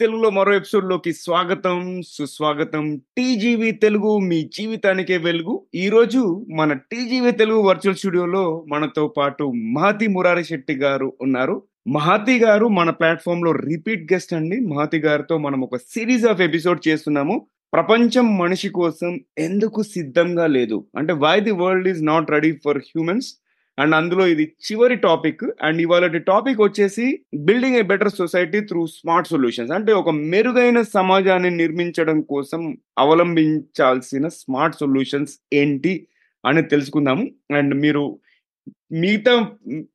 తెలుగులో మరో ఎపిసోడ్లోకి స్వాగతం సుస్వాగతం. టీజీవీ తెలుగు మీ జీవితానికే వెలుగు. ఈ రోజు మన టీజీవీ తెలుగు వర్చువల్ స్టూడియోలో మనతో పాటు మహతి మురారి శెట్టి గారు ఉన్నారు. మహతి గారు మన ప్లాట్ఫామ్లో రిపీట్ గెస్ట్ అండి. మహతి గారితో మనం ఒక సిరీస్ ఆఫ్ ఎపిసోడ్ చేస్తున్నాము. ప్రపంచం మనిషి కోసం ఎందుకు సిద్ధంగా లేదు? అంటే why the world is not ready for humans and అందులో ఇది చివరి టాపిక్. అండ్ ఇవాళ టాపిక్ వచ్చేసి building a better society through smart solutions. అంటే ఒక మెరుగైన సమాజాన్ని నిర్మించడం కోసం అవలంబించాల్సిన స్మార్ట్ సొల్యూషన్స్ ఏంటి అని తెలుసుకుందాము అండ్ మీరు మిగతా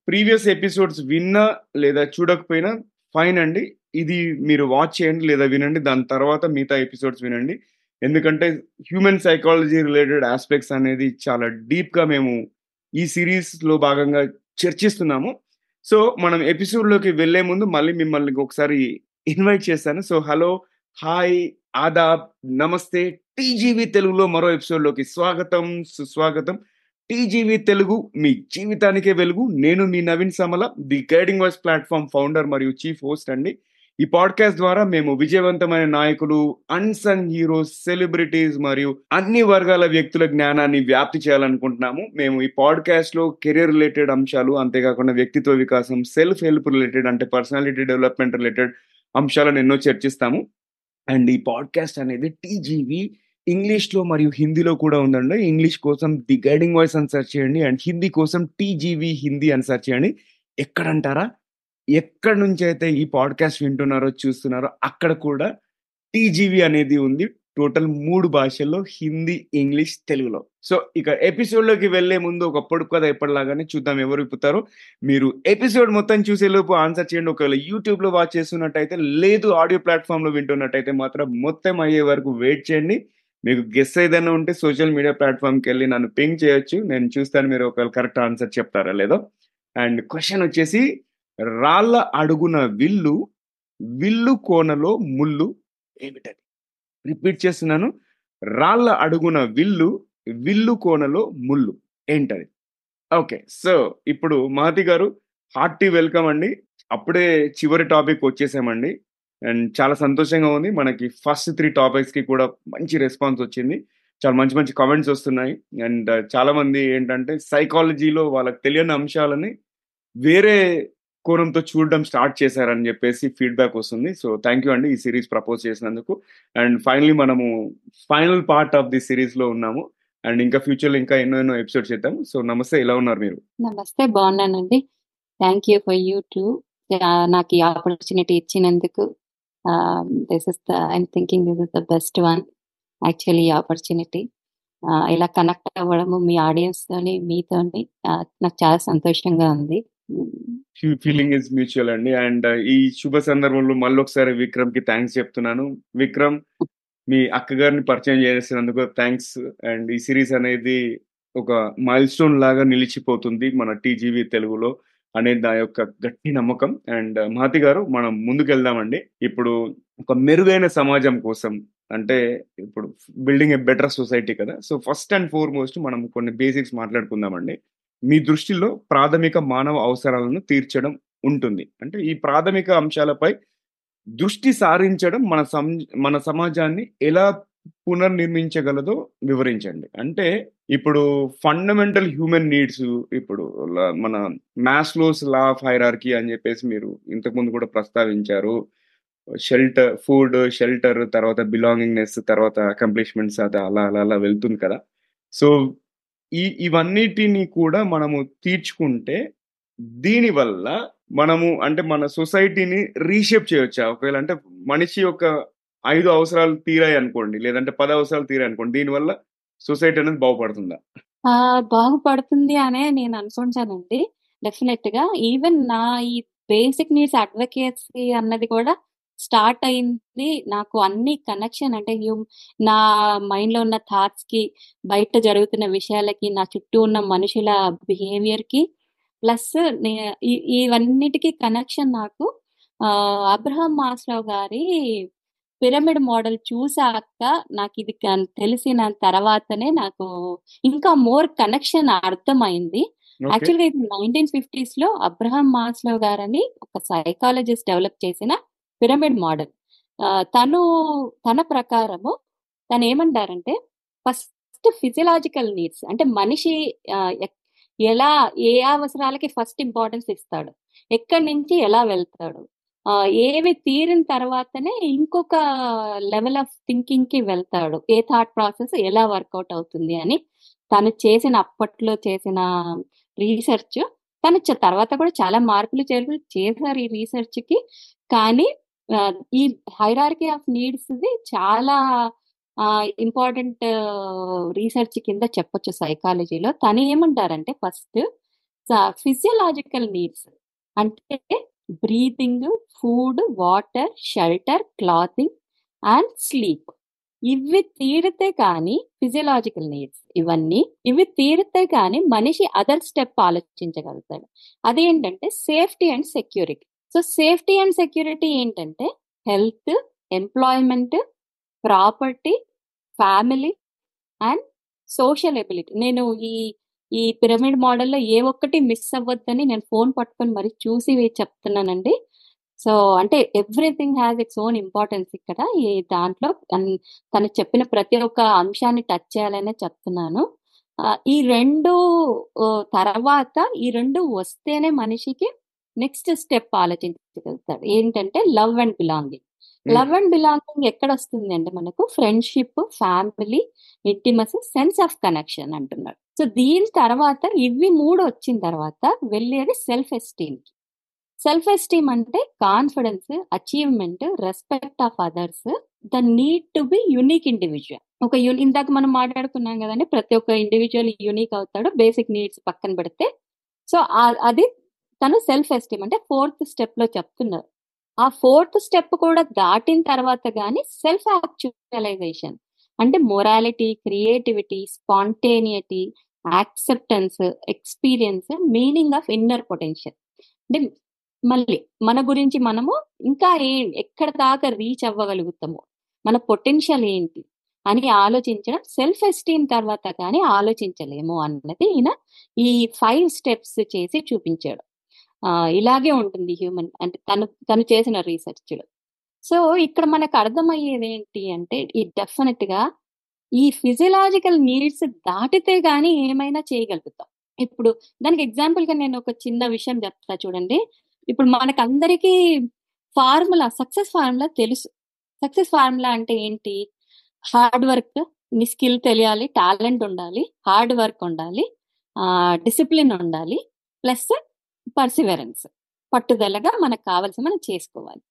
ప్రీవియస్ ఎపిసోడ్స్ విన్నా లేదా చూడకపోయినా ఫైన్ అండి. ఇది మీరు వాచ్ చేయండి లేదా వినండి. దాని తర్వాత మిగతా ఎపిసోడ్స్ వినండి. ఎందుకంటే హ్యూమన్ సైకాలజీ రిలేటెడ్ ఆస్పెక్ట్స్ అనేది చాలా డీప్గా మేము ఈ సిరీస్లో భాగంగా చర్చిస్తున్నాము. సో మనం ఎపిసోడ్లోకి వెళ్ళే ముందు మళ్ళీ మిమ్మల్ని ఒకసారి ఇన్వైట్ చేస్తాను. సో హలో హాయ్ ఆదాబ్ నమస్తే టీజీవీ తెలుగులో మరో ఎపిసోడ్లోకి స్వాగతం సుస్వాగతం. టీజీవీ తెలుగు మీ జీవితానికే వెలుగు. నేను మీ Naveen Samala the guiding voice platform founder మరియు చీఫ్ హోస్ట్ అండి. ఈ పాడ్కాస్ట్ ద్వారా మేము విజయవంతమైన నాయకులు అన్సంగ్ హీరోస్ సెలబ్రిటీస్ మరియు అన్ని వర్గాల వ్యక్తుల జ్ఞానాన్ని వ్యాప్తి చేయాలనుకుంటున్నాము. మేము ఈ పాడ్కాస్ట్లో కెరీర్ రిలేటెడ్ అంశాలు అంతేకాకుండా వ్యక్తిత్వ వికాసం సెల్ఫ్ హెల్ప్ రిలేటెడ్ అంటే పర్సనాలిటీ డెవలప్మెంట్ రిలేటెడ్ అంశాలను ఎన్నో చర్చిస్తాము. అండ్ ఈ పాడ్కాస్ట్ అనేది టీజీవీ ఇంగ్లీష్లో మరియు హిందీలో కూడా ఉందండి. ఇంగ్లీష్ కోసం ది గైడింగ్ వాయిస్ అని సెర్చ్ చేయండి. అండ్ హిందీ కోసం టీజీవీ హిందీ అని సెర్చ్ చేయండి. ఎక్కడంటారా? ఎక్కడి నుంచి అయితే ఈ పాడ్కాస్ట్ వింటున్నారో చూస్తున్నారో అక్కడ కూడా టీజీవీ అనేది ఉంది. టోటల్ మూడు భాషల్లో హిందీ ఇంగ్లీష్ తెలుగులో. సో ఇక ఎపిసోడ్లోకి వెళ్ళే ముందు ఒక పొడుపు కథ ఎప్పటిలాగానే చూద్దాం ఎవరు ఇప్పుతారో మీరు ఎపిసోడ్ మొత్తం చూసే లోపు ఆన్సర్ చేయండి. ఒకవేళ యూట్యూబ్లో వాచ్ చేస్తున్నట్టయితే లేదు ఆడియో ప్లాట్ఫామ్లో వింటున్నట్టయితే మాత్రం మొత్తం అయ్యే వరకు వెయిట్ చేయండి. మీకు గెస్ ఏదైనా ఉంటే సోషల్ మీడియా ప్లాట్ఫామ్కి వెళ్ళి నన్ను పింగ్ చేయొచ్చు. నేను చూస్తాను మీరు ఒకవేళ కరెక్ట్ ఆన్సర్ చెప్తారా లేదో. అండ్ క్వశ్చన్ వచ్చేసి రాళ్ళ అడుగున విల్లు విల్లు కోనలో ముళ్ళు ఏమిటది? రిపీట్ చేస్తున్నాను. రాళ్ళ అడుగున విల్లు విల్లు కోనలో ముళ్ళు ఏంటది? ఓకే సో ఇప్పుడు మహతి గారు హార్టీ వెల్కమ్ అండి. అప్పుడే చివరి టాపిక్ వచ్చేసామండి. అండ్ చాలా సంతోషంగా ఉంది. మనకి ఫస్ట్ త్రీ టాపిక్స్కి కూడా మంచి రెస్పాన్స్ వచ్చింది. చాలా మంచి మంచి కామెంట్స్ వస్తున్నాయి. అండ్ చాలామంది ఏంటంటే సైకాలజీలో వాళ్ళకి తెలియని అంశాలని వేరే కోణంతో చూడడం స్టార్ట్ చేశారని చెప్పేసి ఫీడ్బ్యాక్ వస్తుంది. సో థ్యాంక్ యూ అండి ఈ సిరీస్ ప్రపోజ్ చేసినందుకు. అండ్ ఫైనలీ మనము ఫైనల్ పార్ట్ ఆఫ్ ది సిరీస్లో ఉన్నాము. అండ్ ఇంకా ఫ్యూచర్లో ఇంకా ఎన్నో ఎన్నో ఎపిసోడ్ చేద్దాం. సో నమస్తే ఎలా ఉన్నారు మీరు? నమస్తే బాగున్నానండి. Thank you for you to నాకు ఈ ఆపర్చునిటీ ఇచ్చినందుకు. This is the I'm thinking this is the best one actually ఈ ఆపర్చునిటీ ఇలా కనెక్ట్ అవ్వడము మీ ఆడియన్స్ తోని మీతోని నాకు చాలా సంతోషంగా ఉంది. ఫీలింగ్ ఇస్ మ్యూచువల్ అండి. అండ్ uh, ఈ శుభ సందర్భంలో మళ్ళీ ఒకసారి విక్రమ్కి థ్యాంక్స్ చెప్తున్నాను. విక్రమ్ మీ అక్క గారిని పరిచయం చేసినందుకు థ్యాంక్స్ అండ్ ఈ సిరీస్ అనేది ఒక మైల్ స్టోన్ లాగా నిలిచిపోతుంది మన టీజీవీ తెలుగులో అనేది నా యొక్క గట్టి నమ్మకం. అండ్ మహతి గారు మనం ముందుకెళ్దామండి. ఇప్పుడు ఒక మెరుగైన సమాజం కోసం అంటే ఇప్పుడు బిల్డింగ్ ఏ బెటర్ సొసైటీ కదా. సో ఫస్ట్ అండ్ ఫోర్మోస్ట్ మనం కొన్ని బేసిక్స్ మాట్లాడుకుందామండి. మీ దృష్టిలో ప్రాథమిక మానవ అవసరాలను తీర్చడం ఉంటుంది. అంటే ఈ ప్రాథమిక అంశాలపై దృష్టి సారించడం మన సం మన సమాజాన్ని ఎలా పునర్నిర్మించగలదో వివరించండి. అంటే ఇప్పుడు ఫండమెంటల్ హ్యూమన్ నీడ్స్ ఇప్పుడు మన మ్యాస్లోస్ లా ఆఫ్ హైరార్కీ అని చెప్పేసి మీరు ఇంతకుముందు కూడా ప్రస్తావించారు. షెల్టర్ ఫుడ్ షెల్టర్ తర్వాత బిలాంగింగ్నెస్ తర్వాత అకంప్లిష్మెంట్స్ అది అలా అలా అలా వెళ్తుంది కదా. సో ఈ ఇవన్నిటిని కూడా మనము తీర్చుకుంటే దీనివల్ల మనము అంటే మన సొసైటీని రీషేప్ చేయొచ్చా? ఒకవేళ అంటే మనిషి యొక్క ఐదు అవసరాలు తీరాయి అనుకోండి లేదంటే పది అవసరాలు తీరాయి అనుకోండి దీనివల్ల సొసైటీ అనేది బాగుపడుతుందా? బాగుపడుతుంది అనే నేను అనుకుంటానండి. డెఫినెట్గా ఈవెన్ నా ఈ బేసిక్ నీడ్స్ అడ్వకేసీ అన్నది కూడా స్టార్ట్ అయింది. నాకు అన్ని కనెక్షన్ అంటే నా మైండ్లో ఉన్న థాట్స్కి బయట జరుగుతున్న విషయాలకి నా చుట్టూ ఉన్న మనుషుల బిహేవియర్కి ప్లస్ ఇవన్నిటికీ కనెక్షన్ నాకు అబ్రహం మాస్లో గారి పిరమిడ్ మోడల్ చూసాక నాకు ఇది తెలిసిన తర్వాతనే నాకు ఇంకా మోర్ కనెక్షన్ అర్థమైంది. యాక్చువల్గా ఇది నైన్టీన్ ఫిఫ్టీస్లో అబ్రహం మాస్లో గారని ఒక సైకాలజిస్ట్ డెవలప్ చేసిన పిరమిడ్ మోడల్. తను తన ప్రకారము తను ఏమంటారంటే ఫస్ట్ ఫిజియలాజికల్ నీడ్స్ అంటే మనిషి ఎలా ఏ అవసరాలకి ఫస్ట్ ఇంపార్టెన్స్ ఇస్తాడు ఎక్కడి నుంచి ఎలా వెళ్తాడు ఏవి తీరిన తర్వాతనే ఇంకొక లెవెల్ ఆఫ్ థింకింగ్కి వెళ్తాడు ఏ థాట్ ప్రాసెస్ ఎలా వర్కౌట్ అవుతుంది అని తను చేసిన అప్పట్లో చేసిన రీసెర్చ్ తను తర్వాత కూడా చాలా మార్పులు చేర్పులు చేశారు ఈ రీసెర్చ్కి కానీ ఈ హైరార్కీ ఆఫ్ నీడ్స్ ది చాలా ఇంపార్టెంట్ రీసెర్చ్ కింద చెప్పొచ్చు సైకాలజీలో తను ఏమంటారంటే ఫస్ట్ ఫిజియలాజికల్ నీడ్స్ అంటే breathing food water shelter clothing and sleep ఇవి తీరితే కానీ ఫిజియలాజికల్ నీడ్స్ ఇవన్నీ ఇవి తీరితే కానీ మనిషి అదర్ స్టెప్ ఆలోచించగలుగుతాడు. అదేంటంటే safety and security so safety and security ఏంటంటే health employment property family and social ability. నేను ఈ ఈ పిరమిడ్ మోడల్లో ఏ ఒక్కటి మిస్ అవ్వద్దని నేను ఫోన్ పట్టుకొని మరి చూసి చెప్తున్నానండి. సో అంటే everything has its own importance ఇక్కడ. ఈ దాంట్లో తన్- తను చెప్పిన ప్రతి ఒక్క అంశాన్ని టచ్ చేయాలనే చెప్తున్నాను. ఈ రెండు తర్వాత ఈ రెండు వస్తేనే మనిషికి నెక్స్ట్ స్టెప్ ఆలోచించగలుగుతాడు ఏంటంటే love and belonging love and belonging ఎక్కడ వస్తుంది అంటే మనకు friendship family intimacy sense of connection అంటున్నాడు సో దీని తర్వాత ఇవి మూడు వచ్చిన తర్వాత వెళ్ళేది సెల్ఫ్ ఎస్టీమ్ సెల్ఫ్ ఎస్టీమ్ అంటే confidence achievement respect of others the need to be unique individual ఒక యూని ఇందాక మనం మాట్లాడుకున్నాం కదండి ప్రతి ఒక్క ఇండివిజువల్ యూనిక్ అవుతాడు బేసిక్ నీడ్స్ పక్కన పెడితే. సో అది తను సెల్ఫ్ ఎస్టీమ్ అంటే ఫోర్త్ స్టెప్లో చెప్తున్నారు. ఆ ఫోర్త్ స్టెప్ కూడా దాటిన తర్వాత కానీ సెల్ఫ్ యాక్చువలైజేషన్ అంటే morality creativity spontaneity acceptance experience meaning of inner potential అంటే మళ్ళీ మన గురించి మనము ఇంకా ఏ ఎక్కడ దాకా రీచ్ అవ్వగలుగుతాము మన పొటెన్షియల్ ఏంటి అని ఆలోచించడం సెల్ఫ్ ఎస్టీమ్ తర్వాత కానీ ఆలోచించలేము అన్నది ఈయన ఈ ఫైవ్ స్టెప్స్ చేసి చూపించాడు. ఇలాగే ఉంటుంది హ్యూమన్ అంటే తను తను చేసిన రీసెర్చ్లో. సో ఇక్కడ మనకు అర్థమయ్యేది ఏంటి అంటే ఈ డెఫినెట్గా ఈ ఫిజియలాజికల్ నీడ్స్ దాటితే గాని ఏమైనా చేయగలుగుతాం. ఇప్పుడు దానికి ఎగ్జాంపుల్గా నేను ఒక చిన్న విషయం చెప్తా చూడండి. ఇప్పుడు మనకందరికీ ఫార్ములా సక్సెస్ ఫార్ములా తెలుసు. సక్సెస్ ఫార్ములా అంటే ఏంటి? హార్డ్ వర్క్ నీ స్కిల్ తెలియాలి టాలెంట్ ఉండాలి హార్డ్ వర్క్ ఉండాలి డిసిప్లిన్ ఉండాలి ప్లస్ పర్సివరెన్స్ పట్టుదలగా మనకు కావాల్సి మనం చేసుకోవాలి.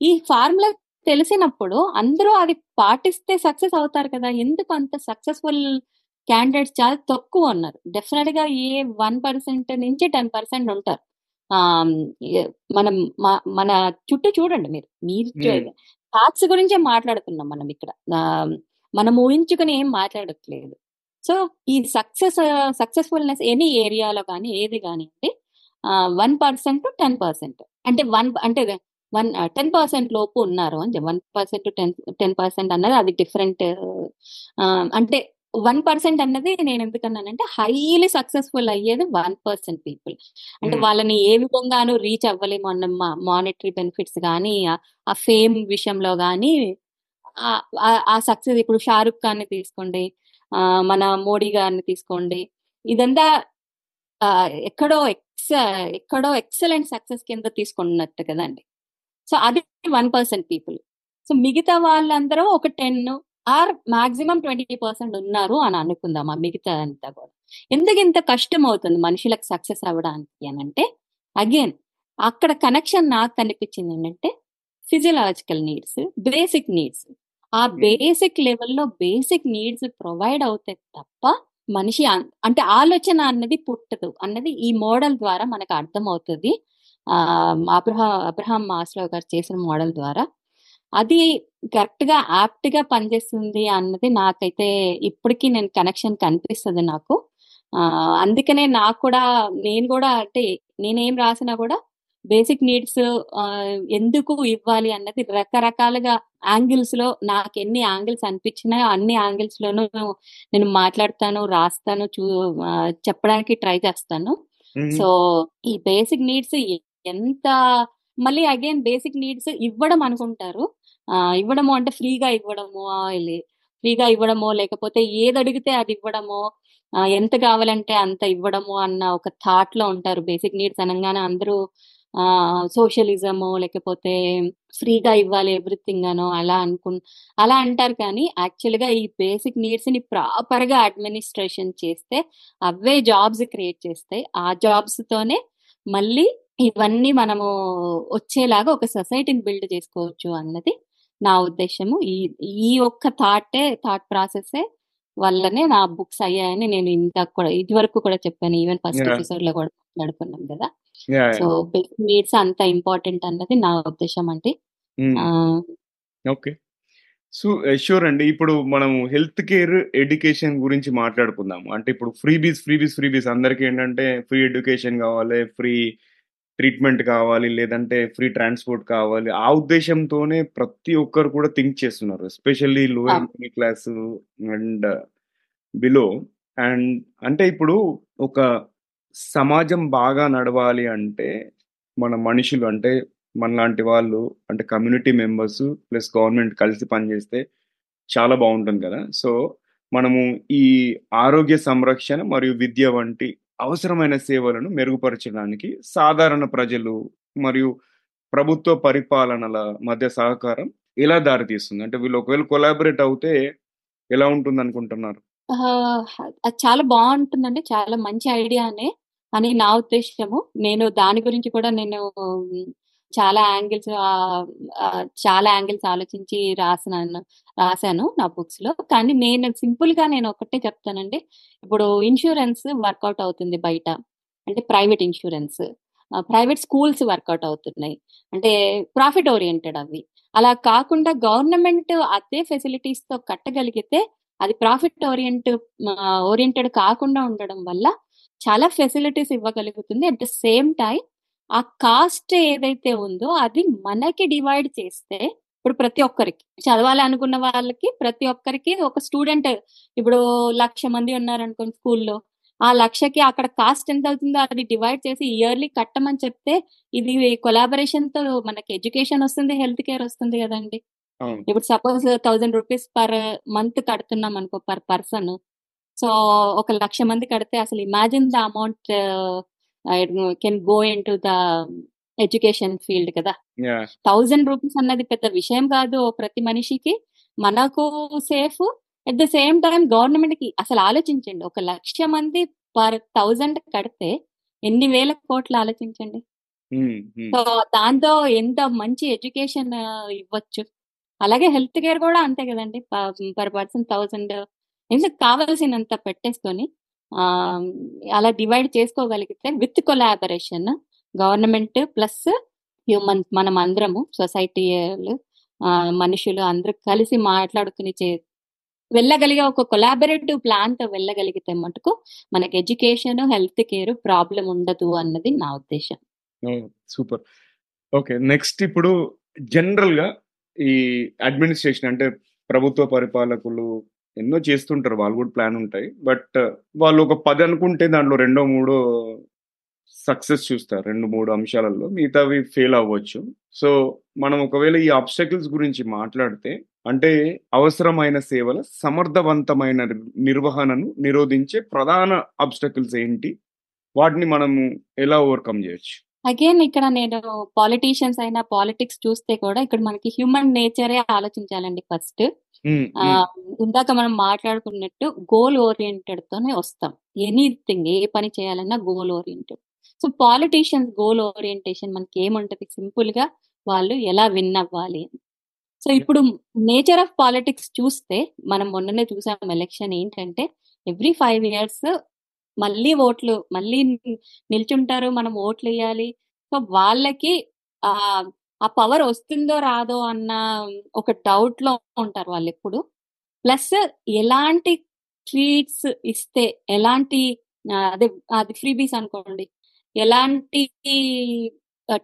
ఈ ఫార్ములా తెలిసినప్పుడు అందరూ అది పాటిస్తే సక్సెస్ అవుతారు కదా ఎందుకు అంత సక్సెస్ఫుల్ క్యాండిడేట్స్ చాలా తక్కువ ఉన్నారు. డెఫినెట్గా ఏ వన్ పర్సెంట్ నుంచి టెన్ పర్సెంట్ ఉంటారు. ఆ మనం మన చుట్టూ చూడండి మీరు మీరు. థాట్స్ గురించే మాట్లాడుతున్నాం మనం ఇక్కడ. మనం ఊహించుకుని ఏం మాట్లాడట్లేదు. సో ఈ సక్సెస్ సక్సెస్ఫుల్నెస్ ఎనీ ఏరియాలో కానీ ఏది కానివ్వండి వన్ పర్సెంట్ టెన్ పర్సెంట్ అంటే వన్ అంటే వన్ టెన్ పర్సెంట్ లోపు ఉన్నారు అని one percent ten ten percent అన్నది అది డిఫరెంట్ అంటే వన్ పర్సెంట్ అన్నది నేను ఎందుకన్నానంటే హైలీ సక్సెస్ఫుల్ అయ్యేది వన్ పర్సెంట్ పీపుల్ అంటే Hmm. వాళ్ళని ఏ విధంగానూ రీచ్ అవ్వలేము అన్న మానిటరీ బెనిఫిట్స్ కానీ ఆ ఫేమ్ విషయంలో కానీ ఆ సక్సెస్ ఇప్పుడు షారుఖ్ ఖాన్ని తీసుకోండి మన మోడీ గారిని తీసుకోండి ఇదంతా ఎక్కడో ఎక్స్ ఎక్కడో ఎక్సలెంట్ సక్సెస్ కింద తీసుకున్నట్టు కదండి. సో అది వన్ పర్సెంట్ పీపుల్. సో మిగతా వాళ్ళందరూ ఒక ten or maximum twenty percent ఉన్నారు అని అనుకుందాం ఆ మిగతా అంతా కూడా. ఎందుకు ఇంత కష్టం అవుతుంది మనుషులకు సక్సెస్ అవ్వడానికి అని అంటే అగైన్ అక్కడ కనెక్షన్ నాకు కనిపించింది ఏంటంటే ఫిజియలాజికల్ నీడ్స్ బేసిక్ నీడ్స్. ఆ బేసిక్ లెవెల్లో బేసిక్ నీడ్స్ ప్రొవైడ్ అవుతాయి తప్ప మనిషి అంటే ఆలోచన అన్నది పుట్టదు. అన్నది ఈ మోడల్ ద్వారా మనకు అర్థమవుతుంది. ఆ అబ్రహా అబ్రహాం మాస్లో గారు చేసిన మోడల్ ద్వారా. అది కరెక్ట్గా యాప్ట్గా పనిచేస్తుంది అన్నది నాకైతే ఇప్పటికీ నేను కనెక్షన్ కనిపిస్తుంది నాకు. ఆ అందుకనే నాకు కూడా నేను కూడా అంటే నేనేం రాసినా కూడా బేసిక్ నీడ్స్ ఎందుకు ఇవ్వాలి అన్నది రకరకాలుగా యాంగిల్స్లో నాకు ఎన్ని యాంగిల్స్ అనిపించినాయో అన్ని యాంగిల్స్ లోనూ నేను మాట్లాడతాను రాస్తాను చూ చెప్పడానికి ట్రై చేస్తాను. సో ఈ బేసిక్ నీడ్స్ ఎంత మళ్ళీ అగైన్ బేసిక్ నీడ్స్ ఇవ్వడం అనుకుంటారు ఇవ్వడము అంటే ఫ్రీగా ఇవ్వడము ఫ్రీగా ఇవ్వడమో లేకపోతే ఏది అడిగితే అది ఇవ్వడమో ఎంత కావాలంటే అంత ఇవ్వడము అన్న ఒక థాట్లో ఉంటారు బేసిక్ నీడ్స్ అనగానే అందరూ సోషలిజము లేకపోతే ఫ్రీగా ఇవ్వాలి ఎవ్రీథింగ్ అనో అలా అనుకు అలా అంటారు కానీ యాక్చువల్గా ఈ బేసిక్ నీడ్స్ని ప్రాపర్గా అడ్మినిస్ట్రేషన్ చేస్తే అవే జాబ్స్ క్రియేట్ చేస్తాయి ఆ జాబ్స్ తోనే మళ్ళీ ఇవన్నీ మనము వచ్చేలాగా ఒక సొసైటీని బిల్డ్ చేసుకోవచ్చు అన్నది నా ఉద్దేశము ఈ ఈ ఒక్క థాటే థాట్ ప్రాసెస్ వల్లనే నా బుక్స్ అయ్యాయని నేను ఇంకా కూడా ఇది వరకు కూడా చెప్పాను ఈవెన్ ఫస్ట్. ఎపిసోడ్లో కూడా మాట్లాడుకున్నాం కదా. సో నీడ్స్ అంత ఇంపార్టెంట్ అన్నది నా ఉద్దేశం అండి ఓకే. సో షూర్ అండి. ఇప్పుడు మనం హెల్త్ కేర్ ఎడ్యుకేషన్ గురించి మాట్లాడుకుందాము అంటే ఇప్పుడు ఫ్రీబీస్ ఫ్రీబీస్ ఫ్రీబీస్. అందరికీ ఏంటంటే ఫ్రీ ఎడ్యుకేషన్ కావాలి ఫ్రీ ట్రీట్మెంట్ కావాలి లేదంటే ఫ్రీ ట్రాన్స్పోర్ట్ కావాలి. ఆ ఉద్దేశంతోనే ప్రతి ఒక్కరు కూడా థింక్ చేస్తున్నారు. Especially lower. Middle class and below. And అంటే ఇప్పుడు ఒక సమాజం బాగా నడవాలి అంటే మన మనుషులు అంటే మనలాంటి వాళ్ళు అంటే కమ్యూనిటీ మెంబర్స్ ప్లస్ గవర్నమెంట్ కలిసి పనిచేస్తే చాలా బాగుంటుంది కదా. సో మనము ఈ ఆరోగ్య సంరక్షణ మరియు విద్య వంటి అవసరమైన సేవలను మెరుగుపరచడానికి సాధారణ ప్రజలు మరియు ప్రభుత్వ పరిపాలనల మధ్య సహకారం ఎలా దారితీస్తుంది? అంటే వీళ్ళు ఒకవేళ కొలాబరేట్ అవుతే ఎలా ఉంటుంది అనుకుంటున్నారు చాలా బాగుంటుందండి. చాలా మంచి ఐడియానే. అని నా ఉద్దేశము నేను దాని గురించి కూడా నేను చాలా యాంగిల్స్ చాలా యాంగిల్స్ ఆలోచించి రాసినాను రాశాను నా బుక్స్లో. కానీ నేను సింపుల్గా నేను ఒకటే చెప్తానండి. ఇప్పుడు ఇన్సూరెన్స్ వర్కౌట్ అవుతుంది బయట. అంటే private insurance private schools work out అవుతున్నాయి. అంటే ప్రాఫిట్ ఓరియంటెడ్ అవి. అలా కాకుండా గవర్నమెంట్ అదే ఫెసిలిటీస్తో కట్టగలిగితే అది ప్రాఫిట్ ఓరియంట్ ఓరియంటెడ్ కాకుండా ఉండడం వల్ల చాలా ఫెసిలిటీస్ ఇవ్వగలుగుతుంది. అట్ ద సేమ్ టైం ఆ కాస్ట్ ఏదైతే ఉందో అది మనకి డివైడ్ చేస్తే ఇప్పుడు ప్రతి ఒక్కరికి చదవాలి అనుకున్న వాళ్ళకి ప్రతి ఒక్కరికి ఒక స్టూడెంట్ ఇప్పుడు లక్ష మంది ఉన్నారనుకోండి స్కూల్లో ఆ లక్షకి అక్కడ కాస్ట్ ఎంత అవుతుందో అది డివైడ్ చేసి ఇయర్లీ కట్టమని చెప్తే ఇది కొలాబరేషన్తో మనకి ఎడ్యుకేషన్ వస్తుంది హెల్త్ కేర్ వస్తుంది కదండి. ఇప్పుడు suppose thousand rupees per month కడుతున్నాం అనుకో పర్ పర్సన్ సో ఒక లక్ష మంది కడితే అసలు imagine the amount can go into the education field కదా. థౌజండ్ రూపీస్ అన్నది పెద్ద విషయం కాదు ప్రతి మనిషికి. మనకు safe at the same time గవర్నమెంట్కి అసలు ఆలోచించండి. ఒక లక్ష మంది పర్ థౌజండ్ కడితే ఎన్ని వేల కోట్లు ఆలోచించండి. సో దాంతో ఎంత మంచి ఎడ్యుకేషన్ ఇవ్వచ్చు. అలాగే హెల్త్ కేర్ కూడా అంతే కదండి. పర్ పర్సన్ థౌసండ్ ఎందుకు కావాల్సినంత పెట్టేసుకొని ఆ, అలా డివైడ్ చేసుకోగలిగితే with collaboration government plus human మనం అందరము సొసైటీ మనుషులు అందరూ కలిసి మాట్లాడుకుని చే వెళ్ళగలిగే ఒక కొలాబరేటివ్ ప్లాన్తో వెళ్ళగలిగితే మటుకు మనకి ఎడ్యుకేషన్ హెల్త్ కేర్ ప్రాబ్లం ఉండదు అన్నది నా ఉద్దేశం. సూపర్. ఓకే నెక్స్ట్ ఇప్పుడు జనరల్గా ఈ అడ్మినిస్ట్రేషన్ అంటే ప్రభుత్వ పరిపాలకులు ఎన్నో చేస్తుంటారు వాళ్ళు కూడా ప్లాన్ ఉంటాయి. బట్ uh, వాళ్ళు ఒక పది అనుకుంటే దాంట్లో రెండో మూడో సక్సెస్ చూస్తారు. రెండు మూడు అంశాలలో మిగతావి ఫెయిల్ అవ్వచ్చు. సో మనం ఒకవేళ ఈ ఆబ్స్టకిల్స్ గురించి మాట్లాడితే అంటే అవసరమైన సేవల సమర్థవంతమైన నిర్వహణను నిరోధించే ప్రధాన ఆబ్స్టకిల్స్ ఏంటి? వాటిని మనము ఎలా ఓవర్కమ్ చేయొచ్చు? అగైన్ ఇక్కడ నేను పాలిటీషియన్స్ అయినా పాలిటిక్స్ చూస్తే కూడా ఇక్కడ మనకి హ్యూమన్ నేచరే ఆలోచించాలండి ఫస్ట్ ఇందాక మనం మాట్లాడుకున్నట్టు గోల్ ఓరియంటెడ్ తోనే వస్తాం. ఎనీథింగ్ ఏ పని చేయాలన్నా goal oriented so politicians goal orientation మనకి ఏముంటది సింపుల్గా వాళ్ళు ఎలా విన్ అవ్వాలి? అని సో ఇప్పుడు నేచర్ ఆఫ్ పాలిటిక్స్ చూస్తే మనం మొన్ననే చూసాం ఎలక్షన్ ఏంటంటే ఎవ్రీ ఫైవ్ ఇయర్స్ మళ్ళీ ఓట్లు మళ్ళీ నిల్చుంటారు మనం ఓట్లు వేయాలి సో వాళ్ళకి ఆ ఆ పవర్ వస్తుందో రాదో అన్న ఒక డౌట్లో ఉంటారు వాళ్ళు ఎప్పుడు ప్లస్ ఎలాంటి ట్రీట్స్ ఇస్తే ఎలాంటి అదే అది ఫ్రీబీస్ అనుకోండి. ఎలాంటి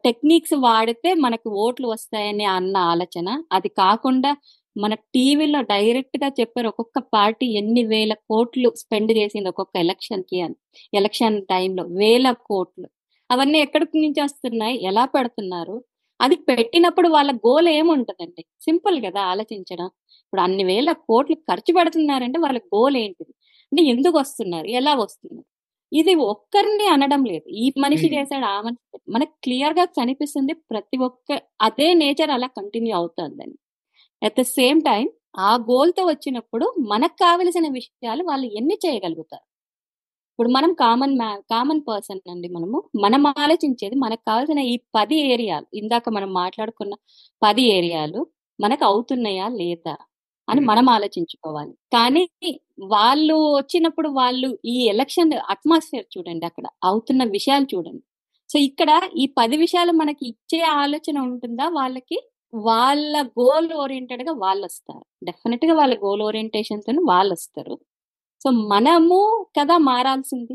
టెక్నిక్స్ వాడితే మనకు ఓట్లు వస్తాయని అన్న ఆలోచన. అది కాకుండా మన టీవీలో డైరెక్ట్గా చెప్పారు ఒక్కొక్క పార్టీ ఎన్ని వేల కోట్లు స్పెండ్ చేసింది ఒక్కొక్క ఎలక్షన్కి అని ఎలక్షన్ టైంలో వేల కోట్లు. అవన్నీ ఎక్కడి నుంచి వస్తున్నాయి? ఎలా పెడుతున్నారు? అది పెట్టినప్పుడు వాళ్ళ గోల్ ఏముంటదండి? సింపుల్ కదా ఆలోచించడం. ఇప్పుడు అన్ని వేల కోట్లు ఖర్చు పెడుతున్నారంటే వాళ్ళ గోల్ ఏంటిది? అంటే ఎందుకు వస్తున్నారు? ఎలా వస్తున్నారు? ఇది ఒక్కరిని అనడం లేదు. ఈ మనిషి. చేశాడు ఆ మనిషి. మనకు క్లియర్గా కనిపిస్తుంది ప్రతి ఒక్క అదే నేచర్ అలా కంటిన్యూ అవుతుందని. అట్ ద సేమ్ టైం ఆ గోల్తో వచ్చినప్పుడు మనకు కావలసిన విషయాలు వాళ్ళు ఎన్ని చేయగలుగుతారు? ఇప్పుడు మనం కామన్ మ్యా కామన్ పర్సన్ అండి మనము. మనం ఆలోచించేది మనకు కావాల్సిన ఈ పది ఏరియాలు. ఇందాక మనం మాట్లాడుకున్న పది ఏరియాలు మనకు అవుతున్నాయా లేదా అని. మనం ఆలోచించుకోవాలి. కానీ వాళ్ళు వచ్చినప్పుడు వాళ్ళు ఈ ఎలక్షన్ అట్మాస్ఫియర్ చూడండి అక్కడ. అవుతున్న విషయాలు చూడండి. సో ఇక్కడ ఈ పది విషయాలు మనకి ఇచ్చే ఆలోచన ఉంటుందా వాళ్ళకి? వాళ్ళ గోల్ ఓరియంటెడ్గా వాళ్ళు వస్తారు డెఫినెట్గా వాళ్ళ గోల్ ఓరియంటేషన్తో వాళ్ళు వస్తారు సో మనము కదా మారాల్సింది?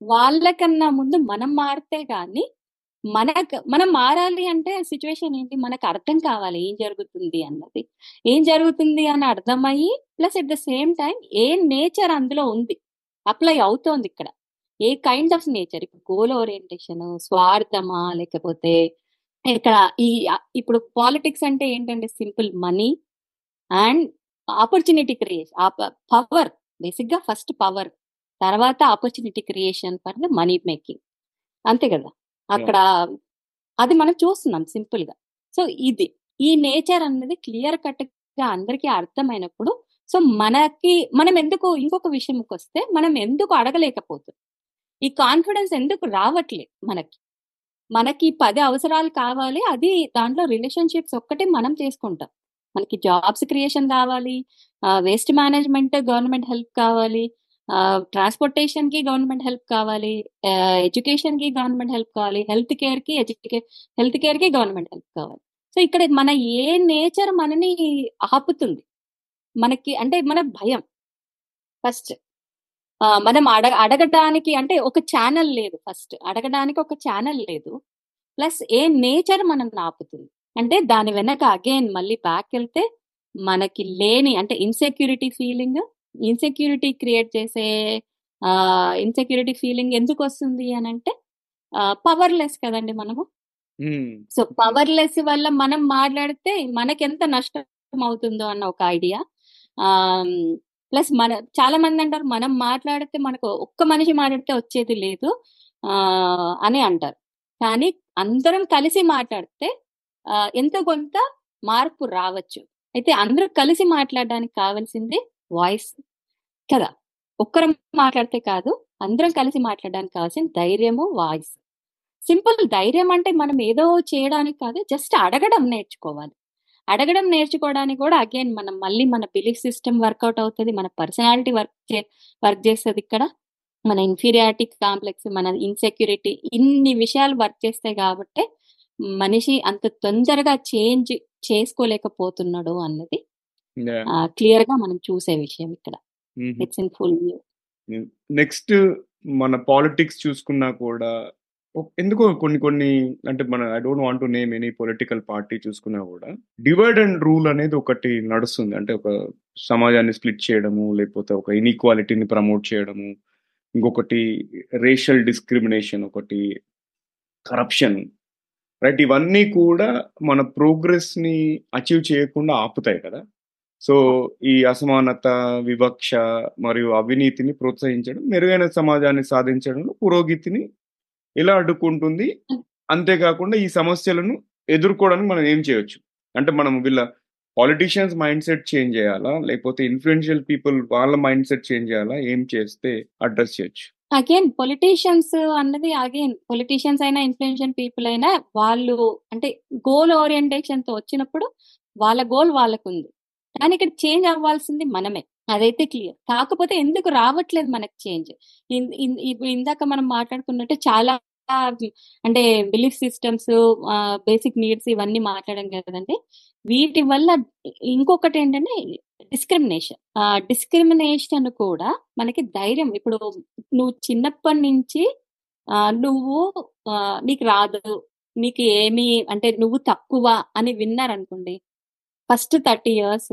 వాళ్ళకన్నా ముందు మనం మారితే గాని మనకు మనం మారాలి అంటే సిచ్యువేషన్ ఏంటి? మనకు అర్థం కావాలి ఏం జరుగుతుంది అన్నది. ఏం జరుగుతుంది అని అర్థమయ్యి plus at the same time A nature అందులో ఉంది? అప్లై అవుతోంది ఇక్కడ. ఏ కైండ్ ఆఫ్ నేచర్ ఇప్పుడు గోల్ ఓరియంటేషన్ స్వార్థమా లేకపోతే ఇక్కడ ఈ ఇప్పుడు పాలిటిక్స్ అంటే ఏంటంటే simple money and opportunity creation power బేసిక్గా ఫస్ట్ పవర్. తర్వాత opportunity creation for the money making. అంతే కదా? అక్కడ అది మనం చూస్తున్నాం సింపుల్గా సో ఇది ఈ నేచర్ అన్నది క్లియర్ కట్గా అందరికీ అర్థమైనప్పుడు సో మనకి మనం ఎందుకు ఇంకొక విషయంకి వస్తే మనం ఎందుకు అడగలేకపోతున్నాం? ఈ కాన్ఫిడెన్స్ ఎందుకు రావట్లేదు మనకి? మనకి పది అవసరాలు కావాలి అది దాంట్లో రిలేషన్షిప్స్ ఒక్కటే మనం చేసుకుంటాం. మనకి జాబ్స్ క్రియేషన్ కావాలి వేస్ట్ మేనేజ్మెంట్ గవర్నమెంట్ హెల్ప్ కావాలి ట్రాన్స్పోర్టేషన్కి గవర్నమెంట్ హెల్ప్ కావాలి ఎడ్యుకేషన్కి గవర్నమెంట్ హెల్ప్ కావాలి హెల్త్ కేర్కి ఎడ్యుకే హెల్త్ కేర్కి గవర్నమెంట్ హెల్ప్ కావాలి. సో ఇక్కడ మన ఏ నేచర్ మనని ఆపుతుంది? మనకి అంటే మన భయం. ఫస్ట్ మనం అడ అడగడానికి అంటే ఒక ఛానల్ లేదు ఫస్ట్. అడగడానికి ఒక ఛానల్ లేదు. ప్లస్ ఏ నేచర్ మనం ఆపుతుంది అంటే దాని వెనక అగైన్ మళ్ళీ బ్యాక్ వెళ్తే మనకి లేని అంటే ఇన్సెక్యూరిటీ ఫీలింగ్ ఇన్సెక్యూరిటీ క్రియేట్ చేసే ఇన్సెక్యూరిటీ ఫీలింగ్ ఎందుకు వస్తుంది అని అంటే పవర్లెస్ కదండి మనము. సో పవర్లెస్ వల్ల మనం మాట్లాడితే మనకెంత నష్టం అవుతుందో అన్న ఒక ఐడియా ప్లస్ మన చాలా మంది అంటారు మనం మాట్లాడితే మనకు ఒక్క మనిషి మాట్లాడితే వచ్చేది లేదు ఆ అని అంటారు. కానీ అందరం కలిసి మాట్లాడితే ఆ, ఎంతో కొంత మార్పు రావచ్చు. అయితే అందరూ కలిసి మాట్లాడడానికి కావాల్సింది వాయిస్ కదా. ఒక్కరం మాట్లాడితే కాదు అందరం కలిసి మాట్లాడడానికి కావాల్సిన ధైర్యము వాయిస్. సింపుల్ ధైర్యం అంటే మనం ఏదో చేయడానికి కాదు జస్ట్ అడగడం నేర్చుకోవాలి. అడగడం నేర్చుకోవడానికి కూడా అగైన్ మనం మళ్ళీ మన బిలీఫ్ సిస్టమ్ వర్కౌట్ అవుతుంది మన పర్సనాలిటీ వర్క్ చే వర్క్ చేస్తుంది ఇక్కడ మన ఇన్ఫీరియారిటీ కాంప్లెక్స్ మన ఇన్సెక్యూరిటీ ఇన్ని విషయాలు వర్క్ చేస్తాయి కాబట్టి మనిషి అంత తొందరగా చేంజ్ చేసుకోలేకపోతున్నాడు అన్నది. క్లియర్గా మనం చూసే విషయం ఇక్కడ. ఇట్స్ ఇన్ ఫుల్ నెక్స్ట్ మన పాలిటిక్స్ చూసుకున్నా కూడా ఎందుకో కొన్ని కొన్ని అంటే మన I don't want to name any political party చూసుకున్నా కూడా డివైడ్ అండ్ రూల్ అనేది ఒకటి నడుస్తుంది. అంటే ఒక సమాజాన్ని స్ప్లిట్ చేయడము లేకపోతే ఒక ఇన్ఈక్వాలిటీని ప్రమోట్ చేయడము ఇంకొకటి రేషియల్ డిస్క్రిమినేషన్ ఒకటి కరప్షన్ రైట్? ఇవన్నీ కూడా మన ప్రోగ్రెస్ని అచీవ్ చేయకుండా ఆపుతాయి కదా. సో ఈ అసమానత వివక్ష మరియు అవినీతిని ప్రోత్సహించడం మెరుగైన సమాజాన్ని సాధించడంలో పురోగతిని ఎలా అడ్డుకుంటుంది. అంతేకాకుండా ఈ సమస్యలను ఎదుర్కోవడానికి మనం ఏం చేయొచ్చు? అంటే మనం వీళ్ళ పాలిటీషియన్స్ మైండ్ సెట్ చేంజ్ చేయాలా? లేకపోతే ఇన్ఫ్లుయెన్షియల్ పీపుల్ వాళ్ళ మైండ్ సెట్ చేంజ్ చేయాలా? ఏం చేస్తే అడ్రస్ చేయొచ్చు? అగైన్ పొలిటీషియన్స్ అన్నది అగైన్ పొలిటీషియన్స్ అయినా ఇన్ఫ్లుయెన్షియల్ పీపుల్ అయినా వాళ్ళు అంటే గోల్ ఓరియంటేషన్తో వచ్చినప్పుడు వాళ్ళ గోల్ వాళ్ళకు ఉంది కానీ ఇక్కడ చేంజ్ అవ్వాల్సింది మనమే. అదైతే క్లియర్. కాకపోతే ఎందుకు రావట్లేదు మనకు చేంజ్? ఇందాక మనం మాట్లాడుకున్నట్టు చాలా అంటే బిలీఫ్ సిస్టమ్స్ బేసిక్ నీడ్స్ ఇవన్నీ మాట్లాడడం కదండి. వీటి వల్ల ఇంకొకటి ఏంటంటే డిస్క్రిమినేషన్. డిస్క్రిమినేషన్ కూడా మనకి ధైర్యం. ఇప్పుడు నువ్వు చిన్నప్పటి నుంచి నువ్వు నీకు రాదు నీకు ఏమి అంటే నువ్వు తక్కువ అని విన్నారనుకోండి ఫస్ట్ థర్టీ ఇయర్స్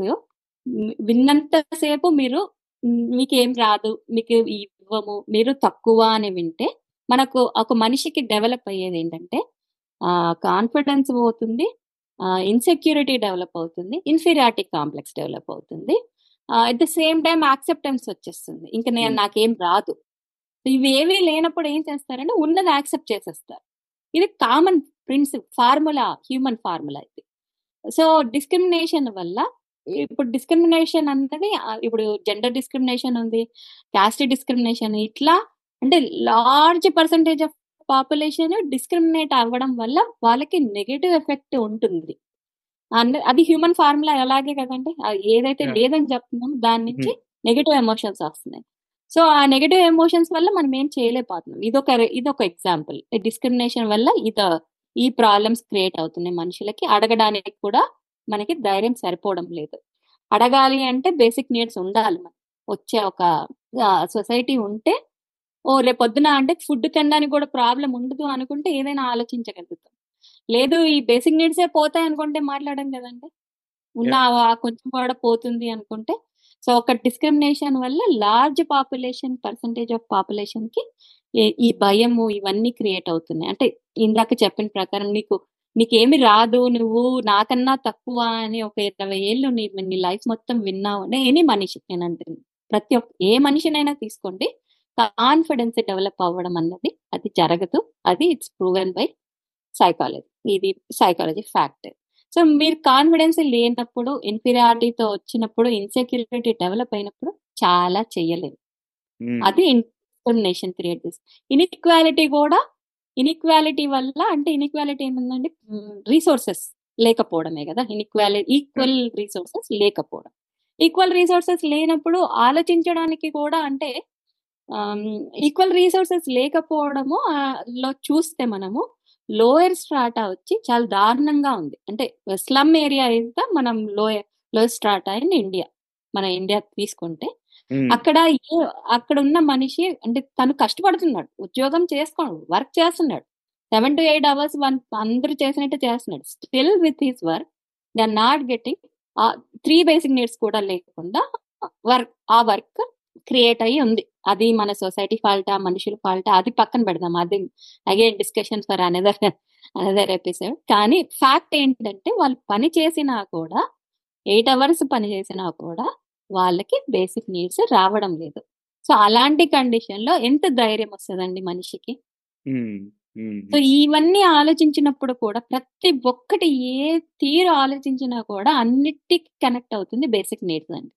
విన్నంతసేపు మీరు "మ్, మీకు ఏం రాదు మీకు ఇవ్వము మీరు తక్కువ అని వింటే మనకు ఒక మనిషికి డెవలప్ అయ్యేది ఏంటంటే కాన్ఫిడెన్స్ పోతుంది ఇన్సెక్యూరిటీ డెవలప్ అవుతుంది ఇన్ఫీరియారిటీ కాంప్లెక్స్ డెవలప్ అవుతుంది at the same time acceptance వచ్చేస్తుంది. ఇంకా నేను. నాకేం రాదు. ఇవేవి లేనప్పుడు ఏం చేస్తారంటే ఉన్నది యాక్సెప్ట్ చేసేస్తారు. ఇది కామన్ ప్రిన్సిప్ ఫార్ములా హ్యూమన్ ఫార్ములా ఇది. సో డిస్క్రిమినేషన్ వల్ల ఇప్పుడు డిస్క్రిమినేషన్ అన్నది ఇప్పుడు జెండర్ డిస్క్రిమినేషన్ ఉంది క్యాస్ట్ డిస్క్రిమినేషన్ ఇట్లా అంటే large percentage of population discriminate అవ్వడం వల్ల వాళ్ళకి నెగటివ్ ఎఫెక్ట్ ఉంటుంది. అది హ్యూమన్ ఫార్ములా అలాగే కదండి ఏదైతే. లేదని చెప్తున్నామో దాని నుంచి నెగటివ్ ఎమోషన్స్ వస్తున్నాయి. సో ఆ నెగటివ్ ఎమోషన్స్ వల్ల మనం ఏం చేయలేకపోతున్నాం. ఇదొక ఇదొక ఎగ్జాంపుల్ డిస్క్రిమినేషన్ వల్ల ఇద ఈ ప్రాబ్లమ్స్ క్రియేట్ అవుతున్నాయి మనుషులకి. అడగడానికి కూడా మనకి ధైర్యం సరిపోవడం లేదు. అడగాలి అంటే బేసిక్ నీడ్స్ ఉండాలి మనకి. వచ్చే ఒక సొసైటీ ఉంటే ఓ రేపొద్దున అంటే ఫుడ్ తినడానికి కూడా ప్రాబ్లం ఉండదు అనుకుంటే ఏదైనా ఆలోచించగలుగుతాం. లేదు ఈ బేసిక్ నీడ్సే పోతాయి అనుకుంటే మాట్లాడడం కదండి. ఉన్న కొంచెం కూడా పోతుంది అనుకుంటే. సో ఒక డిస్క్రిమినేషన్ వల్ల లార్జ్ పాపులేషన్ పర్సంటేజ్ ఆఫ్ పాపులేషన్కి ఈ- ఈ భయము ఇవన్నీ క్రియేట్ అవుతున్నాయి. అంటే ఇందాక చెప్పిన ప్రకారం నీకు నీకేమి రాదు నువ్వు నాకన్నా తక్కువ అని ఒక ఇరవై ఏళ్ళు నీ నీ లైఫ్ మొత్తం విన్నావు అంటే ఎనీ మనిషి నేను అంటుంది. ప్రతి ఒక్క ఏ మనిషినైనా తీసుకోండి. కాన్ఫిడెన్స్ డెవలప్ అవ్వడం అన్నది అది జరగదు. అది ఇట్స్ ప్రూవెన్ బై సైకాలజీ. ఇది సైకాలజీ ఫ్యాక్ట్. సో మీరు కాన్ఫిడెన్స్ లేనప్పుడు ఇన్ఫీరియారిటీతో వచ్చినప్పుడు ఇన్సెక్యూరిటీ డెవలప్ అయినప్పుడు చాలా ఉమ్, అది డిస్క్రిమినేషన్ క్రియేట్ చేస్తుంది. ఇన్ఈక్వాలిటీ కూడా ఇన్ఈక్వాలిటీ వల్ల అంటే ఇన్ఈక్వాలిటీ ఏముందండి? రీసోర్సెస్ లేకపోవడమే కదా. ఇన్ఈక్వాలిటీ ఈక్వల్ రీసోర్సెస్ లేకపోవడం. ఈక్వల్ రీసోర్సెస్ లేనప్పుడు ఆలోచించడానికి కూడా అంటే ఈక్వల్ రీసోర్సెస్ లేకపోవడము లో చూస్తే మనము లోయర్ స్ట్రాటా వచ్చి చాలా దారుణంగా ఉంది. అంటే స్లమ్ ఏరియా ఇస్ ద మనం lower lower strata in India మన ఇండియా తీసుకుంటే ఉమ్, అక్కడ ఏ- అక్కడ ఉన్న మనిషి అంటే తను కష్టపడుతున్నాడు ఉద్యోగం చేసుకోడు వర్క్ చేస్తున్నాడు. Seven to eight hours one అందరూ చేసినట్టు చేస్తున్నాడు. Still with his work they are not getting three basic needs కూడా లేకుండా వర్క్ ఆ వర్క్ క్రియేట్ అయ్యి ఉంది. అది మన సొసైటీ ఫాల్టా మనుషుల ఫాల్టా అది పక్కన పెడదాం. అది again discussion for another another episode. కానీ ఫ్యాక్ట్ ఏంటంటే వాళ్ళు పని చేసినా కూడా ఎయిట్ అవర్స్ పని చేసినా కూడా వాళ్ళకి బేసిక్ నీడ్స్ రావడం లేదు. సో అలాంటి కండిషన్లో ఎంత ధైర్యం వస్తుందండి మనిషికి? సో ఇవన్నీ ఆలోచించినప్పుడు కూడా ప్రతి ఒక్కటి ఏ తీరు ఆలోచించినా కూడా అన్నిటికి కనెక్ట్ అవుతుంది బేసిక్ నీడ్స్ అండి.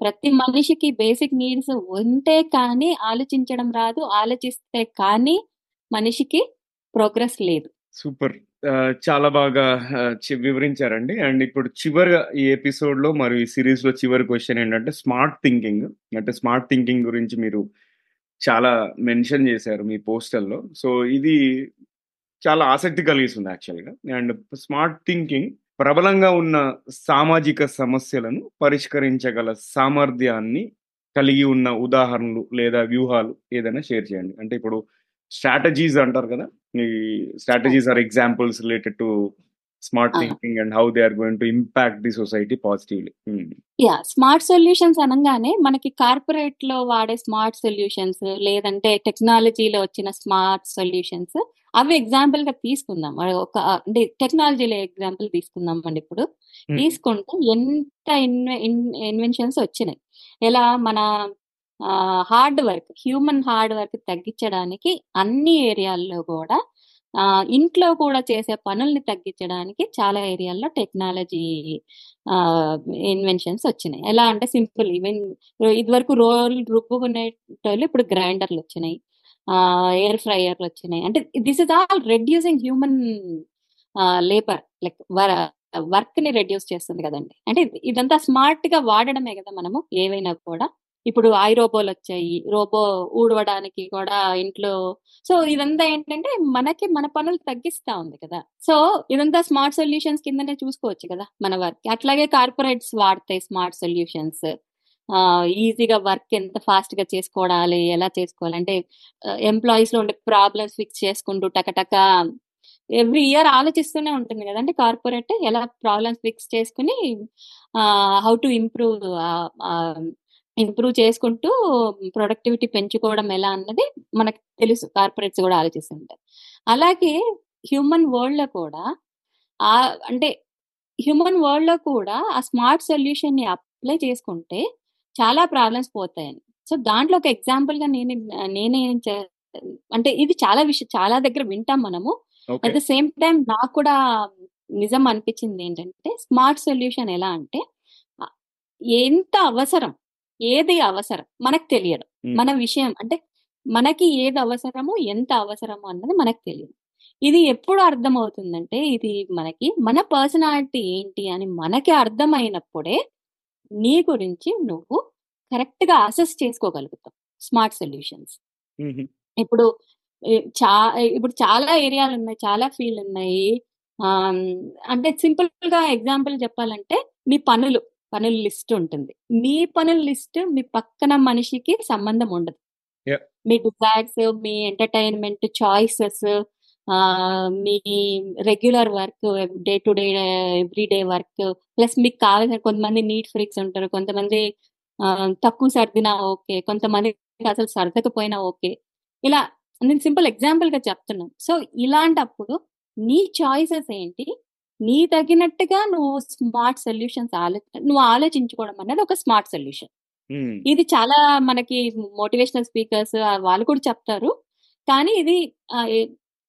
ప్రతి మనిషికి బేసిక్ నీడ్స్ ఉంటే కానీ ఆలోచించడం రాదు. ఆలోచిస్తే కానీ మనిషికి ప్రోగ్రెస్ లేదు. సూపర్. చాలా బాగా చి- వివరించారండి. అండ్ ఇప్పుడు చివరి ఈ ఎపిసోడ్లో మరియు ఈ సిరీస్లో చివరి క్వశ్చన్ ఏంటంటే స్మార్ట్ థింకింగ్. అంటే స్మార్ట్ థింకింగ్ గురించి మీరు చాలా మెన్షన్ చేశారు మీ పోస్టల్లో సో ఇది చాలా ఆసక్తి కలిగిస్తుంది యాక్చువల్గా. అండ్ స్మార్ట్ థింకింగ్ ప్రబలంగా ఉన్న సామాజిక సమస్యలను పరిష్కరించగల సామర్థ్యాన్ని కలిగి ఉన్న ఉదాహరణలు లేదా వ్యూహాలు ఏదైనా షేర్ చేయండి. అంటే ఇప్పుడు స్ట్రాటజీస్ అంటారు కదా ఈ strategies are examples related to smart. Thinking and how they are going to impact the society positively yeah smart solutions అనగానే మనకి కార్పొరేట్లో వాడే స్మార్ట్ సొల్యూషన్స్ లేదంటే టెక్నాలజీలో వచ్చిన స్మార్ట్ సొల్యూషన్స్ అవి ఎగ్జాంపుల్గా తీసుకుందాం. ఒక అంటే టెక్నాలజీలో ఎగ్జాంపుల్ తీసుకుందాం అండి ఇప్పుడు. తీసుకుంటే ఎంత ఇన్వెన్షన్స్ వచ్చినాయి. ఎలా? మన hard work human hard work తగ్గించడానికి అన్ని ఏరియాల్లో కూడా ఇంట్లో కూడా చేసే పనుల్ని తగ్గించడానికి చాలా ఏరియాల్లో టెక్నాలజీ ఇన్వెన్షన్స్ వచ్చినాయి. ఎలా అంటే సింపుల్ ఈవెన్ ఇదివరకు రోల్ రుబ్బుకునేటోళ్ళు ఇప్పుడు గ్రైండర్లు వచ్చినాయి ఎయిర్ ఫ్రైయర్లు వచ్చినాయి. అంటే this is all reducing human labour like వర్క్ని రెడ్యూస్ చేస్తుంది కదండి. అంటే ఇదంతా స్మార్ట్గా వాడడమే కదా మనము ఏవైనా కూడా. ఇప్పుడు ఐ రోబోలు వచ్చాయి. రోబో ఊడవడానికి కూడా ఇంట్లో సో ఇదంతా ఏంటంటే మనకి మన పనులు తగ్గిస్తా ఉంది కదా. సో ఇదంతా స్మార్ట్ సొల్యూషన్స్ కిందనే చూసుకోవచ్చు కదా మన వర్క్. అట్లాగే కార్పొరేట్స్ వాడతాయి స్మార్ట్ సొల్యూషన్స్. ఈజీగా వర్క్ ఎంత ఫాస్ట్గా చేసుకోవాలి ఎలా చేసుకోవాలి. అంటే ఎంప్లాయీస్లో ఉండే ప్రాబ్లమ్స్ ఫిక్స్ చేసుకుంటూ టకటక ఎవ్రీ ఇయర్ ఆలోచిస్తూనే ఉంటుంది కదా. అంటే కార్పొరేట్ ఎలా ప్రాబ్లమ్స్ ఫిక్స్ చేసుకుని హౌ టు ఇంప్రూవ్ ఇంప్రూవ్ చేసుకుంటూ ప్రొడక్టివిటీ పెంచుకోవడం ఎలా అన్నది మనకు తెలుసు కార్పొరేట్స్ కూడా ఆలోచిస్తుంటారు అలాగే హ్యూమన్ వరల్డ్‌లో కూడా ఆహ్, అంటే హ్యూమన్ వరల్డ్‌లో కూడా ఆ స్మార్ట్ సొల్యూషన్‌ని అప్లై చేసుకుంటే చాలా ప్రాబ్లమ్స్ పోతాయని. సో, దాంట్లో ఒక ఎగ్జాంపుల్‌గా నేను నేనేం చే అంటే ఇది చాలా విషయం చాలా దగ్గర వింటాం మనము. అట్ ద సేమ్ టైమ్ నాకు కూడా నిజం అనిపించిందేంటంటే స్మార్ట్ సొల్యూషన్ ఎలా అంటే ఎంత అవసరం, ఏది అవసరం మనకు తెలియదు. మన విషయం అంటే మనకి ఏది అవసరము, ఎంత అవసరము అన్నది మనకు తెలియదు. ఇది ఎప్పుడు అర్థమవుతుందంటే ఇది మనకి మన పర్సనాలిటీ ఏంటి అని మనకి అర్థమైనప్పుడే నీ గురించి నువ్వు కరెక్ట్‌గా అసెస్ చేసుకోగలుగుతావు స్మార్ట్ సొల్యూషన్స్. ఇప్పుడు చా ఇప్పుడు చాలా ఏరియాలున్నాయి. చాలా ఫీల్డులున్నాయి. ఆహ్, హ్మ్, అంటే సింపుల్‌గా ఎగ్జాంపుల్ చెప్పాలంటే మీ పనులు, పనుల లిస్ట్ ఉంటుంది. మీ పనుల లిస్ట్ మీ పక్కన మనిషికి సంబంధం ఉండదు. మీ డిజైర్స్, మీ entertainment choices me regular work, day to day every day work plus మీకు కావాల్సిన కొంతమంది నీట్ ఫ్రీక్స్ ఉంటారు. కొంతమంది తక్కువ సర్దినా ఓకే. కొంతమందికి అసలు సర్దకపోయినా ఓకే. ఇలా నేను సింపుల్ ఎగ్జాంపుల్‌గా చెప్తున్నాను. సో, ఇలాంటప్పుడు నీ చాయిసెస్ ఏంటి? నీ తగినట్టుగా నువ్వు స్మార్ట్ సొల్యూషన్స్ ఆలో నువ్వు ఆలోచించుకోవడం అనేది ఒక స్మార్ట్ సొల్యూషన్. ఇది చాలా మనకి మోటివేషనల్ స్పీకర్స్ వాళ్ళు కూడా చెప్తారు. కానీ ఇది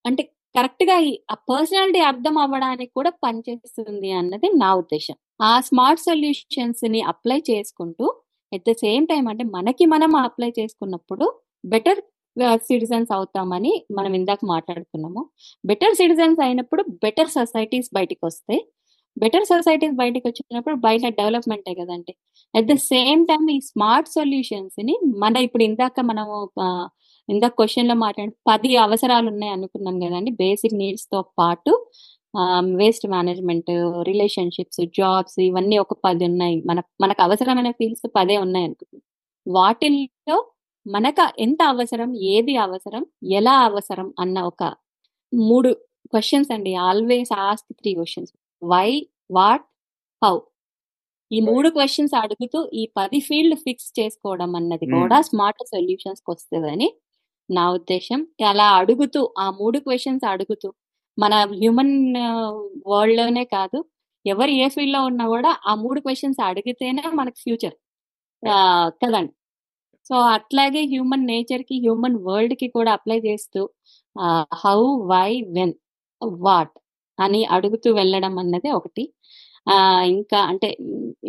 అంటే కరెక్ట్‌గా ఈ ఆ పర్సనాలిటీ అర్థం అవ్వడానికి కూడా పనిచేస్తుంది అన్నది నా ఉద్దేశ్యం. ఆ స్మార్ట్ సొల్యూషన్స్‌ని అప్లై చేసుకుంటూ ఎట్ ద సేమ్ టైమ్ అంటే మనకి మనం అప్లై చేసుకున్నప్పుడు బెటర్ సిటిజన్స్ అవుతామని మనం ఇందాక మాట్లాడుకున్నాము. బెటర్ సిటిజన్స్ అయినప్పుడు బెటర్ సొసైటీస్ బయటకు వస్తాయి బెటర్ సొసైటీస్ బయటకు వచ్చినప్పుడు బయట డెవలప్‌మెంటే గదండీ! ఎట్ ద సేమ్ టైమ్ ఈ స్మార్ట్ సొల్యూషన్స్ని మన ఇప్పుడు ఇందాక మనము ఆహ్, ఇందాక క్వెషన్‌లో మాట్లాడిన 10 అవసరాలున్నాయి అనుకున్నాం కదండి బేసిక్ నీడ్స్తో పాటు వేస్ట్ మేనేజ్‌మెంట్, రిలేషన్‌షిప్స్, జాబ్స్ ఇవన్నీ ఒక పది ఉన్నాయి. మన మనకు అవసరమైన ఫీల్డ్స్ 10 ఉన్నాయనుకుందాం. వాటిల్లో మనక ఎంత అవసరం? ఏది అవసరం? ఎలా అవసరం? అన్న ఒక 3 క్వెషన్స్ అండి. Always ask 3 questions. Why? What? How? ఈ 3 క్వెషన్స్ అడుగుతూ ఈ 10 ఫీల్డ్ ఫిక్స్ చేసుకోవడం అన్నది హ్మ్. కూడా స్మార్ట్ సొల్యూషన్స్‌కొస్తదని నా ఉద్దేశ్యం. అలా అడుగుతూ ఆ 3 క్వెషన్స్ అడుగుతూ మన హ్యూమన్ వరల్డ్‌లోనే కాదు ఎవరు ఏ ఫీల్డ్‌లో ఉన్నా గూడా ఆ 3 క్వెషన్స్ అడిగితేనే మనకు ఫ్యూచర్. కదండీ! సో, అట్లాగే హ్యూమన్ నేచర్‌కి, హ్యూమన్ వరల్డ్‌కి కూడా అప్లై చేస్తూ హౌ? వై? వెన్? వాట్? అని అడుగుతూ వెళ్ళడం అన్నది ఒకటి. ఆ ఇంకా అంటే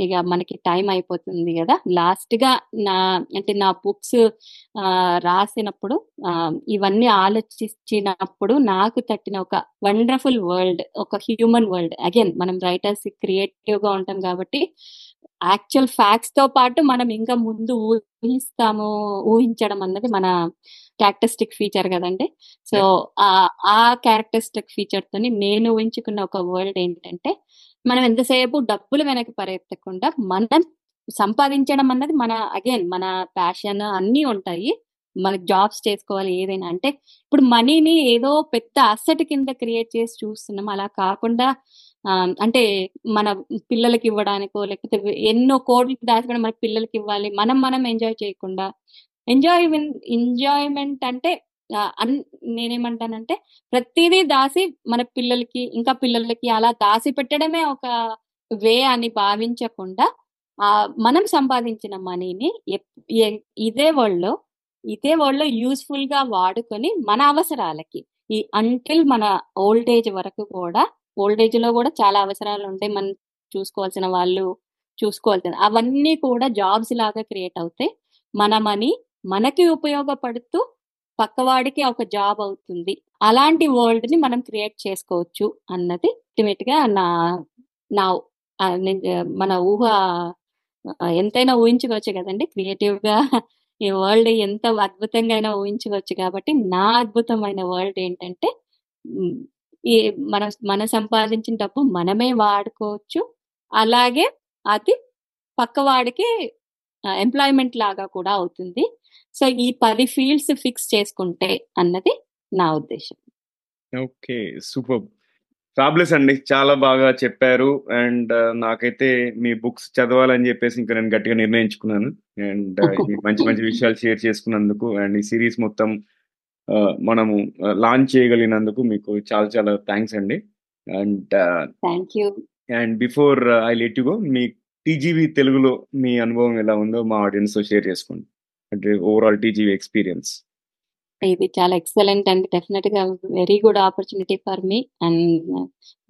ఇక మనకి టైం అయిపోతుంది గదా! లాస్ట్‌గా నా అంటే నా బుక్స్ రాసినప్పుడు ఇవన్నీ ఆలోచించినప్పుడు నాకు తట్టిన ఒక వండర్‌ఫుల్ వరల్డ్ ఒక హ్యూమన్ వరల్డ్ అగైన్ మనం రైటర్స్ క్రియేటివ్‌గా ఉంటాం కాబట్టి యాక్చువల్ ఫ్యాక్ట్స్‌తో పాటు మనం ఇంకా ముందు ఊహిస్తాము. ఊహించడం అన్నది మన క్యారెక్టరిస్టిక్ ఫీచర్ గదండీ! సో, ఆ క్యారెక్టరిస్టిక్ ఫీచర్‌తోని నేను ఊహించుకున్న ఒక వరల్డ్ ఏంటంటే మనం ఎంతసేపు డబ్బులు వెనక పరిగెత్తకుండా మనం సంపాదించడం అన్నది మన అగైన్ మన ప్యాషన్ అన్నీ ఉంటాయి. మనకి జాబ్స్ చేసుకోవాలి ఏదైనా అంటే ఇప్పుడు మనీని ఏదో పెద్ద అసెట్ కింద క్రియేట్ చేసి చూస్తున్నాం. అలా కాకుండా అంటే మన పిల్లలకి ఇవ్వడానికో లేకపోతే ఎన్నో కోట్లు దాచిపెట్టి మన పిల్లలకి ఇవ్వాలి. మనం మనం ఎంజాయ్ చేయకుండా ఎంజాయ్‌మెంట్ ఎంజాయ్‌మెంట్ అంటే అన్ నేనేమంటానంటే ప్రతిదీ దాసి మన పిల్లలకి, ఇంకా పిల్లలకి అలా దాసి పెట్టడమే ఒక వే అని భావించకుండా ఆ మనం సంపాదించిన మనీని ఇదే ఎ ఇదే వరల్డ్‌లో యూస్ఫుల్గా వాడుకొని మన అవసరాలకి ఈ అంటిల్ మన ఓల్డ్ ఏజ్ వరకు కూడా ఓల్డ్ ఏజ్‌లో కూడా చాలా అవసరాలు ఉంటాయి మనం చూసుకోవాల్సిన వాళ్ళు, చూసుకోవాల్సిన అవన్నీ కూడా జాబ్స్ లాగా క్రియేట్ అవుతాయి. మన మనీ మనకి ఉపయోగపడుతూ పక్కవాడికి ఒక జాబ్ అవుతుంది. అలాంటి వరల్డ్ని మనం క్రియేట్ చేసుకోవచ్చు అన్నది అల్టిమేట్‌గా నా నా మన ఊహ ఎంతైనా ఊహించుకోవచ్చు క్రియేటివ్గా ఈ వరల్డ్ ఎంత అద్భుతంగా అయినా ఊహించవచ్చు కాబట్టి నా అద్భుతమైన వరల్డ్ ఏంటంటే ఈ మనం మనం సంపాదించిన డబ్బు మనమే వాడుకోవచ్చు. అలాగే అది పక్కవాడికి ఎంప్లాయ్‌మెంట్ లాగా కూడా అవుతుంది. సో, ఈ పది ఫీల్డ్స్ ఫిక్స్ చేసుకుంటే అన్నది నా ఉద్దేశం ఓకే. సూపర్ ఫ్యాబులస్ అండి. చాలా బాగా చెప్పారు. అండ్ నాకైతే మీ బుక్స్ చదవాలని జెప్పేసి ఇంకా నేను గట్టిగా నిర్ణయించుకున్నాను. అండ్ ఈ మంచి మంచి విషయాలు షేర్ చేసుకున్నందుకు అండ్ ఈ సీరీస్ మొత్తం ఆహ్, మనము లాంచ్ చేయగలిగినందుకు మీకు చాలా చాలా థాంక్స్ అండి. And thank you. And before I let you go me TGV తెలుగులో మీ అనుభవం ఎలా ఉందో మా ఆడియన్స్‌తో షేర్ చేసుకోండి. అంటే ఓవరాల్ టీజీవీ ఎక్స్‌పీరియన్స్. ఇది చాలా ఎక్సలెంట్ అండ్ డెఫినెట్గా very good opportunity for me. And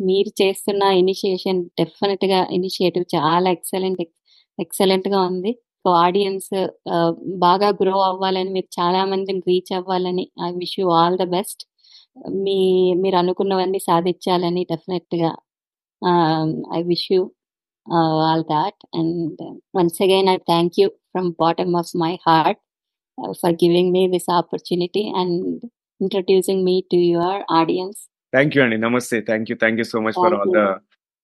మీరు చేస్తున్న ఇనిషియేషన్ డెఫినెట్గా ఇనిషియేటివ్ చాలా ఎక్సలెంట్ ఎక్సలెంట్గా ఉంది. సో, ఆడియన్స్ uh, బాగా గ్రో అవ్వాలని, మీరు చాలా మందిని రీచ్ అవ్వాలని I wish you all the best. మీ మీరు అనుకున్నవన్నీ సాధించాలని డెఫినెట్గా I wish you all that and once again I thank you from bottom of my heart for giving me this opportunity and introducing me to your audience. Thank you అండి. నమస్తే. Thank you. Thank you so much for thank all you. The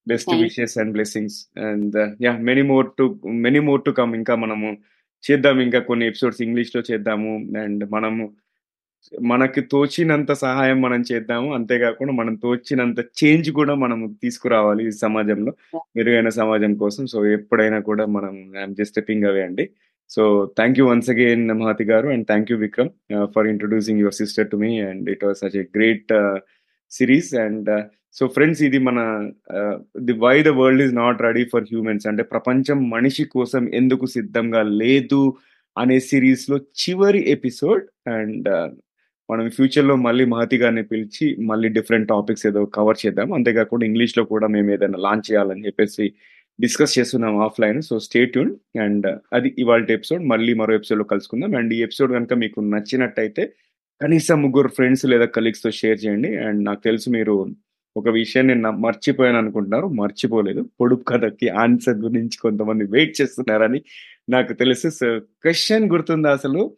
best wishes and blessings. And yeah! Many more to many more to come. ఇంకా మనము చేద్దాం. ఇంకా కొన్ని episodes ఇంగ్లీష్‌లో చేద్దాము. And మనము మనకి తోచినంత సహాయం మనం చేద్దాము. అంతేకాకుండా మనం తోచినంత చేంజ్ కూడా మనం తీసుకురావాలి ఈ సమాజంలో. మెరుగైన సమాజం కోసం. సో, ఎప్పుడైనా కూడా మనం ఐయామ్ జస్ట్ స్టెప్పింగ్ అవే అండి. So, thank you once again Mahathi garu and thank you Vikram ah, for introducing your sister to me and it was such a great series and so, friends ఇది మన the why the world is not ready for humans అంటే ప్రపంచం మనిషి కోసం ఎందుకు సిద్ధంగా లేదు అనే సిరీస్లో చివరి ఎపిసోడ్ అండ్ uh, మనం ఫ్యూచర్‌లో మళ్ళీ మహతి గారిని పిలిచి మళ్ళీ డిఫరెంట్ టాపిక్స్ ఏదో కవర్ చేద్దాం. అంతేకాకుండా ఇంగ్లీష్‌లో కూడా మేము ఏదైనా లాంచ్ చేయాలని చెప్పేసి డిస్కస్ చేస్తున్నాం offline. So, stay tuned and uh, అది ఇవాళ ఎపిసోడ్. మళ్ళీ మరో ఎపిసోడ్‌లో కలుసుకుందాం. అండ్ ఈ ఎపిసోడ్ కనుక మీకు నచ్చినట్టయితే కనీసం ముగ్గురు ఫ్రెండ్స్ లేదా కలీగ్స్‌తో షేర్ చేయండి. అండ్ నాకు తెలుసు మీరు ఒక విషయం నేను మర్చిపోయాను అనుకుంటున్నారు. మర్చిపోలేదు. పొడుపు కథకి ఆన్సర్ గురించి కొంతమంది వెయిట్ చేస్తున్నారని నాకు తెలుసు. సో, క్వశ్చన్ గుర్తుందా అసలు?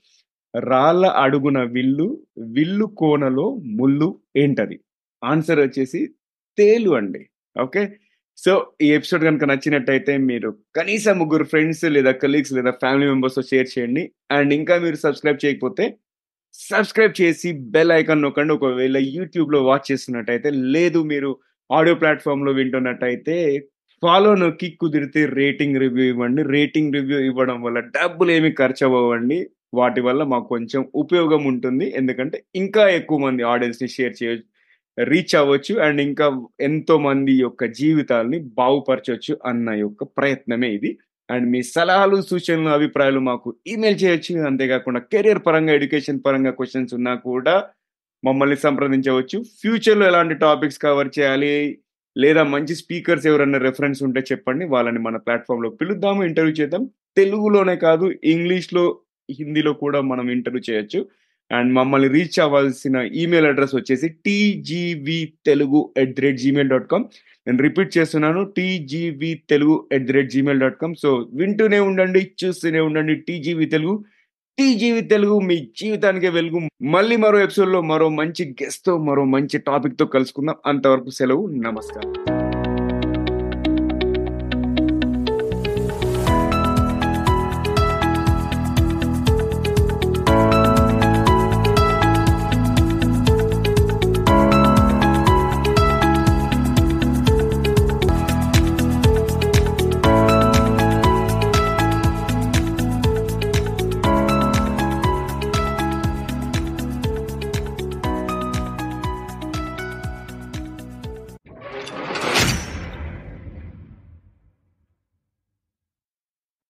రాళ్ళ అడుగున విల్లు, విల్లు కోనలో ముల్లు ఏంటది? ఆన్సర్ వచ్చేసి తేలు అండి. ఓకే. సో, ఈ ఎపిసోడ్ కనుక నచ్చినట్టయితే మీరు కనీసం ముగ్గురు ఫ్రెండ్స్ లేదా కలీగ్స్ లేదా ఫ్యామిలీ మెంబర్స్‌తో షేర్ చేయండి. అండ్ ఇంకా మీరు సబ్స్క్రైబ్ చేయకపోతే సబ్స్క్రైబ్ చేసి బెల్ ఐకాన్ నొక్కండి. ఒకవేళ యూట్యూబ్‌లో వాచ్ చేస్తున్నట్టయితే లేదు మీరు ఆడియో ప్లాట్ఫామ్లో వింటున్నట్టయితే ఫాలో నొక్కి కుదిరితే రేటింగ్ రివ్యూ ఇవ్వండి. రేటింగ్ రివ్యూ ఇవ్వడం వల్ల డబ్బులు ఏమి ఖర్చు అవ్వండి వాటి వల్ల మాకు కొంచెం ఉపయోగం ఉంటుంది. ఎందుకంటే ఇంకా ఎక్కువ మంది ఆడియన్స్‌ని షేర్ చేయొచ్చు. రీచ్ అవ్వచ్చు. అండ్ ఇంకా ఎంతో మంది యొక్క జీవితాల్ని బాగుపరచవచ్చు అన్న యొక్క ప్రయత్నమే ఇది. అండ్ మీ సలహాలు, సూచనలు, అభిప్రాయాలు మాకు ఈమెయిల్ చేయొచ్చు. అంతేకాకుండా కెరియర్ పరంగా, ఎడ్యుకేషన్ పరంగా క్వశ్చన్స్ ఉన్నా కూడా మమ్మల్ని సంప్రదించవచ్చు. ఫ్యూచర్‌లో ఎలాంటి టాపిక్స్ కవర్ చేయాలి లేదా మంచి స్పీకర్స్ ఎవరైనా రెఫరెన్స్ ఉంటే చెప్పండి. వాళ్ళని మన ప్లాట్ఫామ్లో పిలుద్దాము. ఇంటర్వ్యూ చేద్దాం. తెలుగులోనే కాదు ఇంగ్లీష్‌లో, హిందీలో కూడా మనం ఇంటర్వ్యూ చేయొచ్చు. అండ్ మమ్మల్ని రీచ్ అవ్వాల్సిన ఈమెయిల్ అడ్రస్ వచ్చేసి TGV Telugu at the rate Gmail dot com నేను రిపీట్ చేస్తున్నాను. టీజీవీతెలుగు@gmail.com సో, వింటూనే ఉండండి. చూస్తూనే ఉండండి. టీజీవి తెలుగు. టీజీవి తెలుగు మీ జీవితానికే వెలుగు. మళ్ళీ మరో ఎపిసోడ్‌లో మరో మంచి గెస్ట్‌తో మరో మంచి టాపిక్‌తో కలుసుకుందాం. అంతవరకు సెలవు. నమస్కారం.